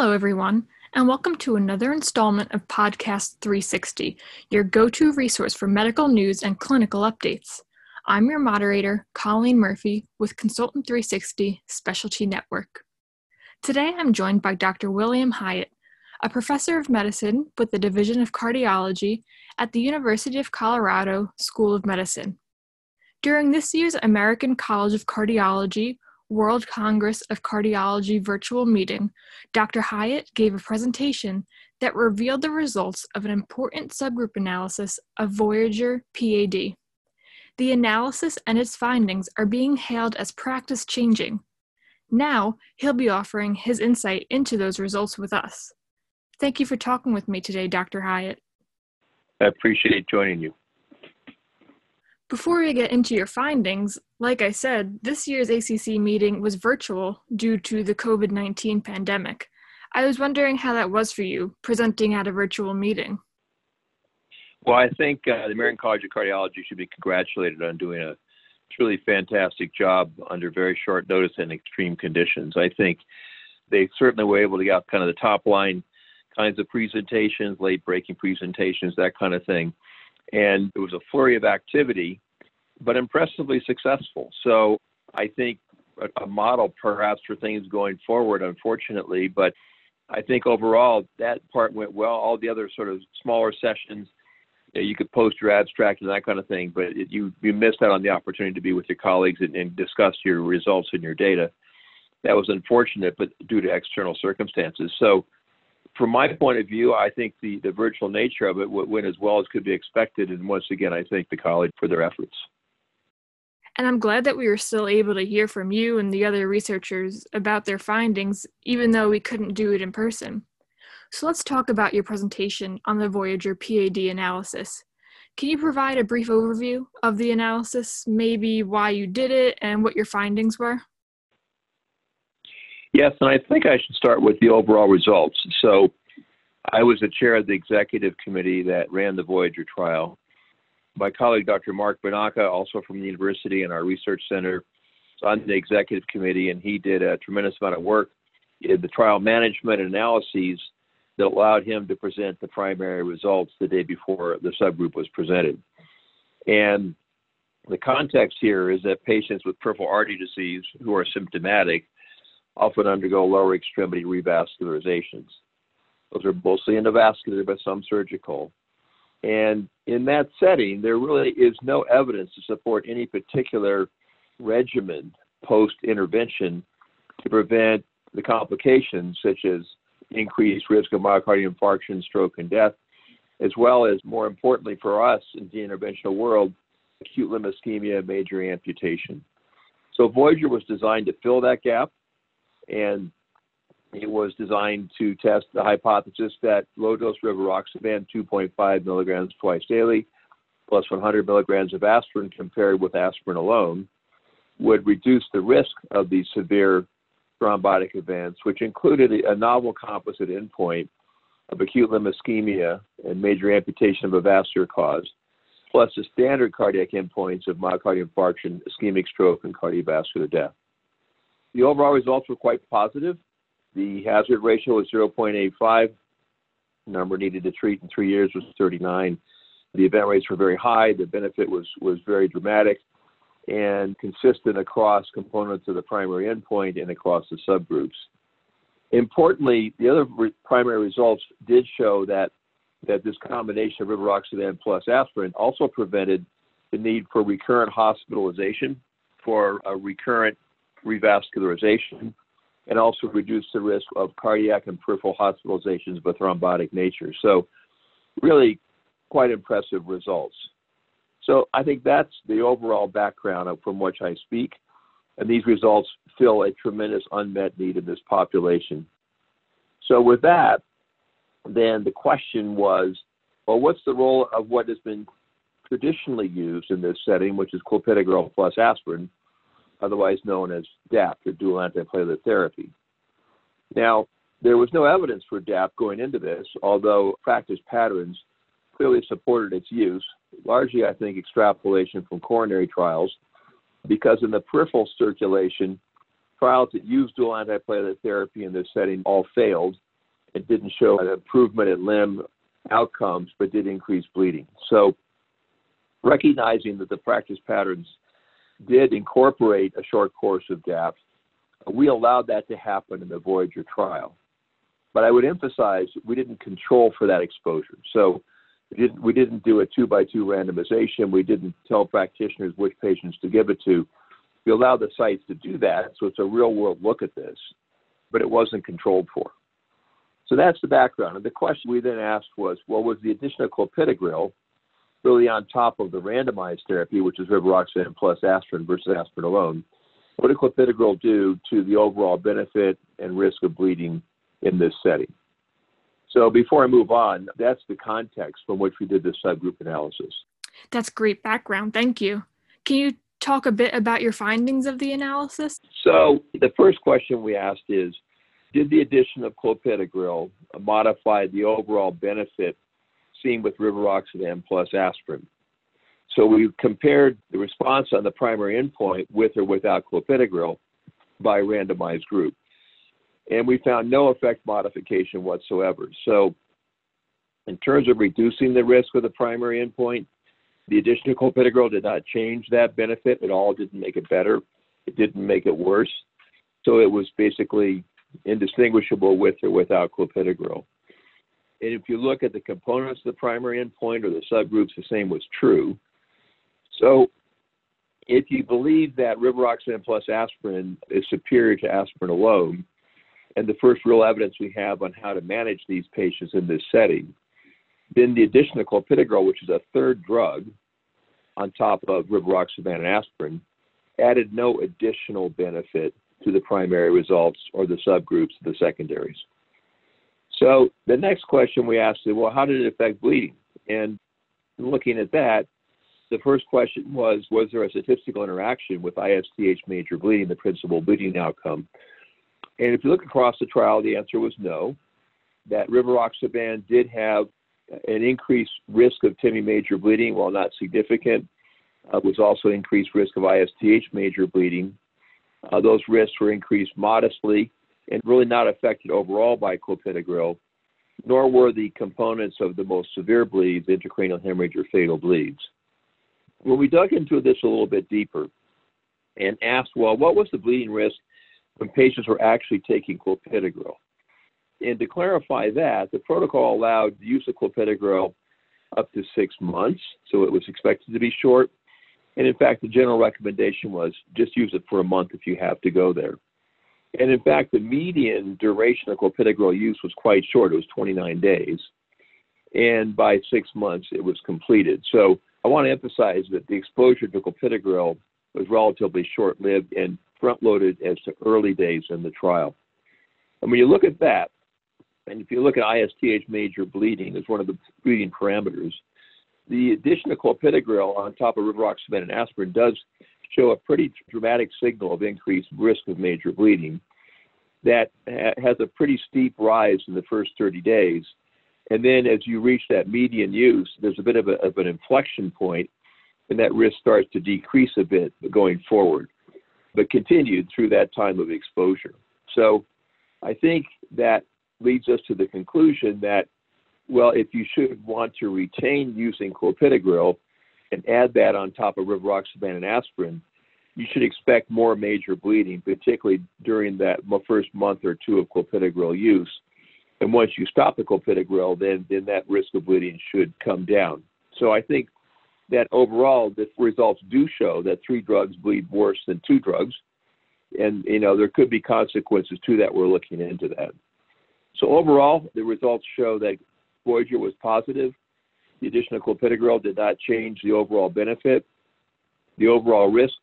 Hello, everyone, and welcome to another installment of Podcast 360, your go to resource for medical news and clinical updates. I'm your moderator, Colleen Murphy, with Consultant 360 Specialty Network. Today I'm joined by Dr. William Hiatt, a professor of medicine with the Division of Cardiology at the University of Colorado School of Medicine. During this year's American College of Cardiology World Congress of Cardiology virtual meeting, Dr. Hiatt gave a presentation that revealed the results of an important subgroup analysis of Voyager PAD. The analysis and its findings are being hailed as practice changing. Now, he'll be offering his insight into those results with us. Thank you for talking with me today, Dr. Hiatt. I appreciate joining you. Before we get into your findings, like I said, this year's ACC meeting was virtual due to the COVID 19 pandemic. I was wondering how that was for you, presenting at a virtual meeting. Well, I think uh, the American College of Cardiology should be congratulated on doing a truly fantastic job under very short notice and extreme conditions. I think they certainly were able to get kind of the top line kinds of presentations, late breaking presentations, that kind of thing and it was a flurry of activity, but impressively successful. So I think a, a model perhaps for things going forward, unfortunately, but I think overall that part went well. All the other sort of smaller sessions, you, know, you could post your abstract and that kind of thing, but it, you you missed out on the opportunity to be with your colleagues and, and discuss your results and your data. That was unfortunate, but due to external circumstances. So from my point of view, I think the, the virtual nature of it went as well as could be expected. And once again, I thank the college for their efforts. And I'm glad that we were still able to hear from you and the other researchers about their findings, even though we couldn't do it in person. So let's talk about your presentation on the Voyager PAD analysis. Can you provide a brief overview of the analysis, maybe why you did it and what your findings were? Yes, and I think I should start with the overall results. So, I was the chair of the executive committee that ran the Voyager trial. My colleague, Dr. Mark Bonaca, also from the university and our research center, is on the executive committee, and he did a tremendous amount of work in the trial management analyses that allowed him to present the primary results the day before the subgroup was presented. And the context here is that patients with peripheral artery disease who are symptomatic often undergo lower extremity revascularizations. Those are mostly endovascular, but some surgical. And in that setting, there really is no evidence to support any particular regimen post intervention to prevent the complications such as increased risk of myocardial infarction, stroke, and death, as well as, more importantly for us in the interventional world, acute limb ischemia, major amputation. So Voyager was designed to fill that gap and it was designed to test the hypothesis that low dose rivaroxaban, 2.5 milligrams twice daily, plus 100 milligrams of aspirin compared with aspirin alone, would reduce the risk of these severe thrombotic events, which included a novel composite endpoint of acute limb ischemia and major amputation of a vascular cause, plus the standard cardiac endpoints of myocardial infarction, ischemic stroke, and cardiovascular death. The overall results were quite positive. The hazard ratio was 0.85. The number needed to treat in three years was 39. The event rates were very high. The benefit was, was very dramatic and consistent across components of the primary endpoint and across the subgroups. Importantly, the other re- primary results did show that, that this combination of rivaroxaban plus aspirin also prevented the need for recurrent hospitalization for a recurrent revascularization and also reduce the risk of cardiac and peripheral hospitalizations of a thrombotic nature. So, really quite impressive results. So, I think that's the overall background from which I speak. And these results fill a tremendous unmet need in this population. So, with that, then the question was well, what's the role of what has been traditionally used in this setting, which is clopidogrel plus aspirin, otherwise known as DAPT, or dual antiplatelet therapy. Now, there was no evidence for DAPT going into this, although practice patterns clearly supported its use, largely, I think, extrapolation from coronary trials, because in the peripheral circulation, trials that used dual antiplatelet therapy in this setting all failed, It didn't show an improvement in limb outcomes, but did increase bleeding. So, recognizing that the practice patterns did incorporate a short course of DAPT, we allowed that to happen in the Voyager trial. But I would emphasize we didn't control for that exposure. So we didn't, we didn't do a two by two randomization. We didn't tell practitioners which patients to give it to. We allowed the sites to do that. So it's a real world look at this, but it wasn't controlled for. So that's the background. And the question we then asked was, well, was the addition of clopidogrel really on top of the randomized therapy, which is rivaroxaban plus aspirin versus aspirin alone? What did clopidogrel do to the overall benefit and risk of bleeding in this setting? So before I move on, that's the context from which we did this subgroup analysis. That's great background. Thank you. Can you talk a bit about your findings of the analysis? So the first question we asked is, did the addition of clopidogrel modify the overall benefit seen with rivaroxaban plus aspirin? So we compared the response on the primary endpoint with or without clopidogrel by randomized group and we found no effect modification whatsoever. So, in terms of reducing the risk of the primary endpoint, the addition of clopidogrel did not change that benefit at all. It didn't make it better. It didn't make it worse. So it was basically indistinguishable with or without clopidogrel. And if you look at the components of the primary endpoint or the subgroups, the same was true. So if you believe that rivaroxaban plus aspirin is superior to aspirin alone, and the first real evidence we have on how to manage these patients in this setting. Then the addition of clopidogrel, which is a third drug on top of rivaroxaban and aspirin, added no additional benefit to the primary results or the subgroups of the secondaries. So the next question we asked is, well, how did it affect bleeding? And looking at that, the first question was, was there a statistical interaction with ISTH major bleeding, the principal bleeding outcome? And if you look across the trial, the answer was no, that rivaroxaban did have an increased risk of TIMI major bleeding, while not significant, uh, was also increased risk of ISTH major bleeding. Uh, those risks were increased modestly and really not affected overall by clopidogrel, nor were the components of the most severe bleeds, intracranial hemorrhage or fatal bleeds. When we dug into this a little bit deeper and asked, well, what was the bleeding risk when patients were actually taking clopidogrel. And to clarify that, the protocol allowed the use of clopidogrel up to six months, so it was expected to be short. And in fact, the general recommendation was just use it for a month if you have to go there. And in fact, the median duration of clopidogrel use was quite short. It was 29 days. And by six months, it was completed. So I want to emphasize that the exposure to clopidogrel was relatively short lived and front loaded as to early days in the trial. And when you look at that, and if you look at ISTH major bleeding as one of the bleeding parameters, the addition of clopidogrel on top of rivaroxaban and aspirin does show a pretty dramatic signal of increased risk of major bleeding that has a pretty steep rise in the first 30 days. And then as you reach that median use, there's a bit of, a, of an inflection point, and that risk starts to decrease a bit going forward but continued through that time of exposure. So I think that leads us to the conclusion that, well, if you should want to retain using clopidogrel and add that on top of rivaroxaban and aspirin, you should expect more major bleeding, particularly during that first month or two of clopidogrel use. And once you stop the clopidogrel, then, then that risk of bleeding should come down. So I think that overall the results do show that three drugs bleed worse than two drugs. And, you know, there could be consequences to that. We're looking into that. So overall, the results show that Voyager was positive. The addition of clopidogrel did not change the overall benefit. The overall risk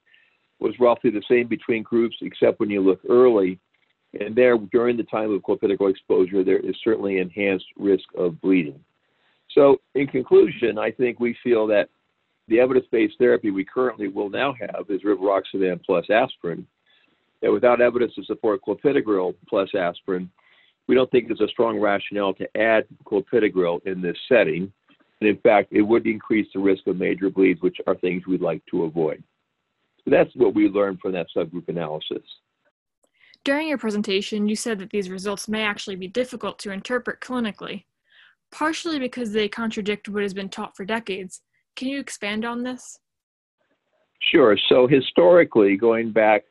was roughly the same between groups, except when you look early. And there, during the time of clopidogrel exposure, there is certainly enhanced risk of bleeding. So, in conclusion, I think we feel that the evidence-based therapy we currently will now have is rivaroxaban plus aspirin. And without evidence to support clopidogrel plus aspirin, we don't think there's a strong rationale to add clopidogrel in this setting. And in fact, it would increase the risk of major bleeds, which are things we'd like to avoid. So that's what we learned from that subgroup analysis. During your presentation, you said that these results may actually be difficult to interpret clinically, partially because they contradict what has been taught for decades. Can you expand on this? Sure. So, historically, going back,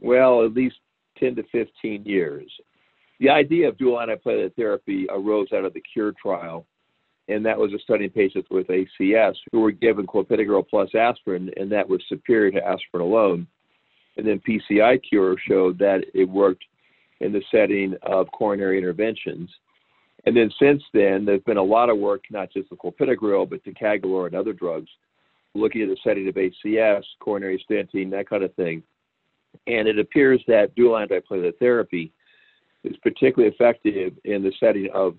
well, at least 10 to 15 years, the idea of dual antiplatelet therapy arose out of the CURE trial, and that was a study in patients with ACS who were given clopidogrel plus aspirin, and that was superior to aspirin alone. And then PCI Cure showed that it worked in the setting of coronary interventions. And then since then, there's been a lot of work, not just with clopidogrel, but ticagrelor and other drugs, looking at the setting of ACS, coronary stenting, that kind of thing. And it appears that dual antiplatelet therapy is particularly effective in the setting of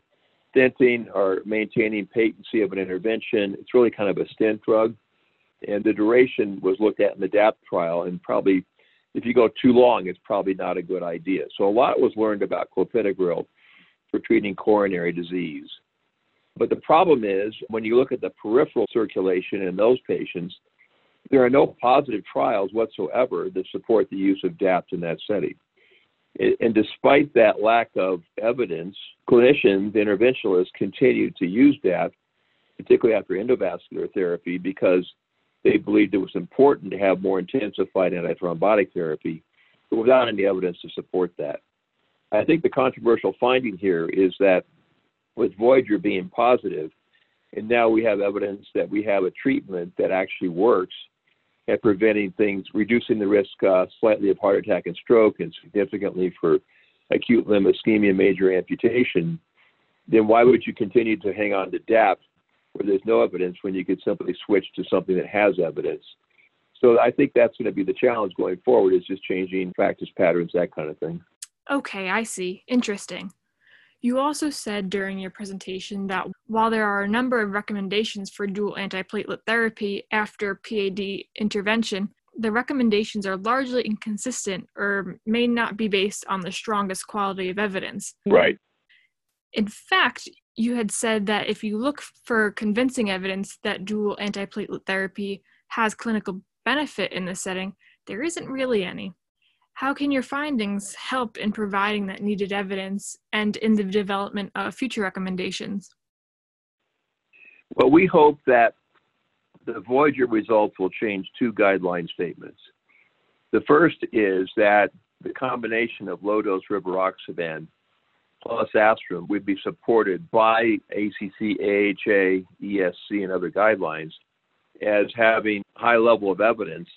stenting or maintaining patency of an intervention. It's really kind of a stent drug. And the duration was looked at in the DAPT trial, and probably if you go too long, it's probably not a good idea. So a lot was learned about clopidogrel for treating coronary disease. But the problem is when you look at the peripheral circulation in those patients, there are no positive trials whatsoever that support the use of DAPT in that setting. And despite that lack of evidence, clinicians, interventionalists continue to use DAPT, particularly after endovascular therapy, because they believed it was important to have more intensified antithrombotic therapy, but without any evidence to support that. I think the controversial finding here is that with Voyager being positive, and now we have evidence that we have a treatment that actually works at preventing things, reducing the risk uh, slightly of heart attack and stroke, and significantly for acute limb ischemia, major amputation, then why would you continue to hang on to DAPT where there's no evidence when you could simply switch to something that has evidence? So I think that's going to be the challenge going forward is just changing practice patterns, that kind of thing. Okay, I see. Interesting. You also said during your presentation that while there are a number of recommendations for dual antiplatelet therapy after PAD intervention, the recommendations are largely inconsistent or may not be based on the strongest quality of evidence. Right. In fact, you had said that if you look for convincing evidence that dual antiplatelet therapy has clinical benefit in this setting, there isn't really any. How can your findings help in providing that needed evidence and in the development of future recommendations? Well, we hope that the Voyager results will change two guideline statements. The first is that the combination of low dose rivaroxaban plus aspirin would be supported by ACC, AHA, ESC, and other guidelines as having high level of evidence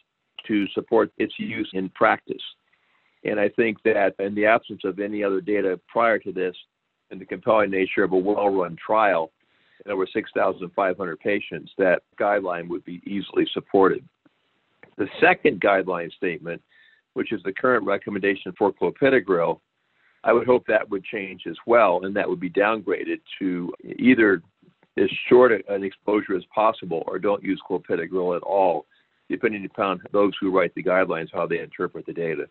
to support its use in practice. And I think that in the absence of any other data prior to this, and the compelling nature of a well run trial in over 6,500 patients, that guideline would be easily supported. The second guideline statement, which is the current recommendation for clopidogrel, I would hope that would change as well, and that would be downgraded to either as short an exposure as possible or don't use clopidogrel at all, depending upon those who write the guidelines, how they interpret the data.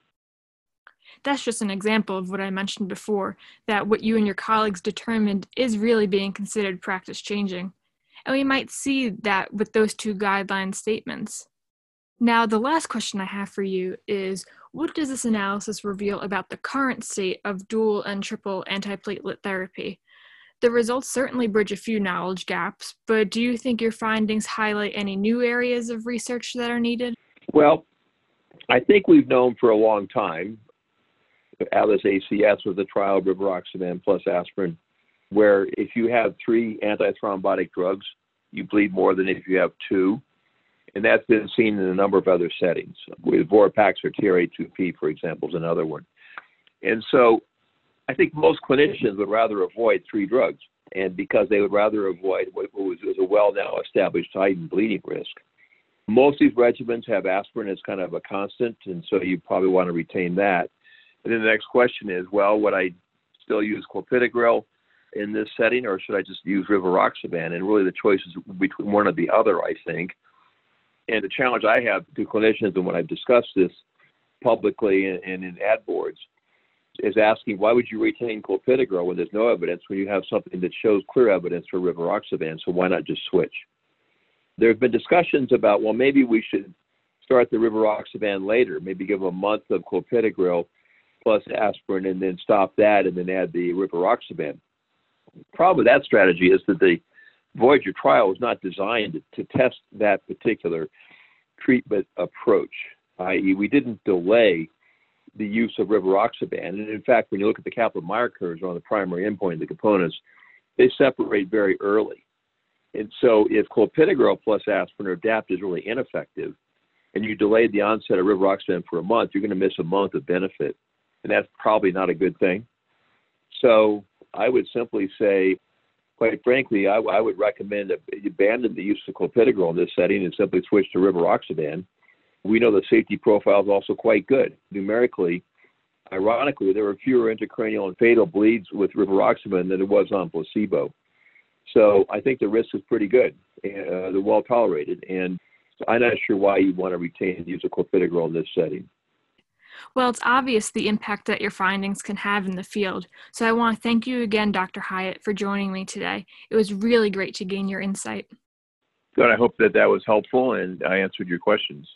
That's just an example of what I mentioned before that what you and your colleagues determined is really being considered practice changing. And we might see that with those two guideline statements. Now, the last question I have for you is what does this analysis reveal about the current state of dual and triple antiplatelet therapy? The results certainly bridge a few knowledge gaps, but do you think your findings highlight any new areas of research that are needed? Well, I think we've known for a long time Atlas ACS was a trial of rivaroxaban plus aspirin, where if you have three antithrombotic drugs, you bleed more than if you have two. And that's been seen in a number of other settings. With Vorapax or TRA2P, for example, is another one. And so I think most clinicians would rather avoid three drugs. And because they would rather avoid what was, was a well now established heightened bleeding risk. Most of these regimens have aspirin as kind of a constant, and so you probably want to retain that. And then the next question is, well, would I still use clopidogrel in this setting, or should I just use rivaroxaban? And really, the choice is between one or the other, I think. And the challenge I have to clinicians, and when I've discussed this publicly and, and in ad boards, is asking why would you retain clopidogrel when there's no evidence when you have something that shows clear evidence for rivaroxaban? So why not just switch? There have been discussions about well, maybe we should start the rivaroxaban later, maybe give a month of clopidogrel plus aspirin and then stop that and then add the rivaroxaban. The problem with that strategy is that the Voyager trial was not designed to test that particular treatment approach, i.e., we didn't delay the use of rivaroxaban. And in fact, when you look at the Kaplan-Meier curves on the primary endpoint, the components, they separate very early. And so if clopidogrel plus aspirin or DAPT is really ineffective, and you delayed the onset of rivaroxaban for a month, you're going to miss a month of benefit. And that's probably not a good thing. So I would simply say, quite frankly, I, I would recommend that you abandon the use of clopidogrel in this setting and simply switch to rivaroxaban. We know the safety profile is also quite good. Numerically, ironically, there were fewer intracranial and fatal bleeds with rivaroxaban than there was on placebo. So I think the risk is pretty good. Uh, they're well tolerated, and I'm not sure why you want to retain the use of clopidogrel in this setting. Well, it's obvious the impact that your findings can have in the field. So I want to thank you again, Dr. Hiatt, for joining me today. It was really great to gain your insight. Good. I hope that that was helpful and I answered your questions.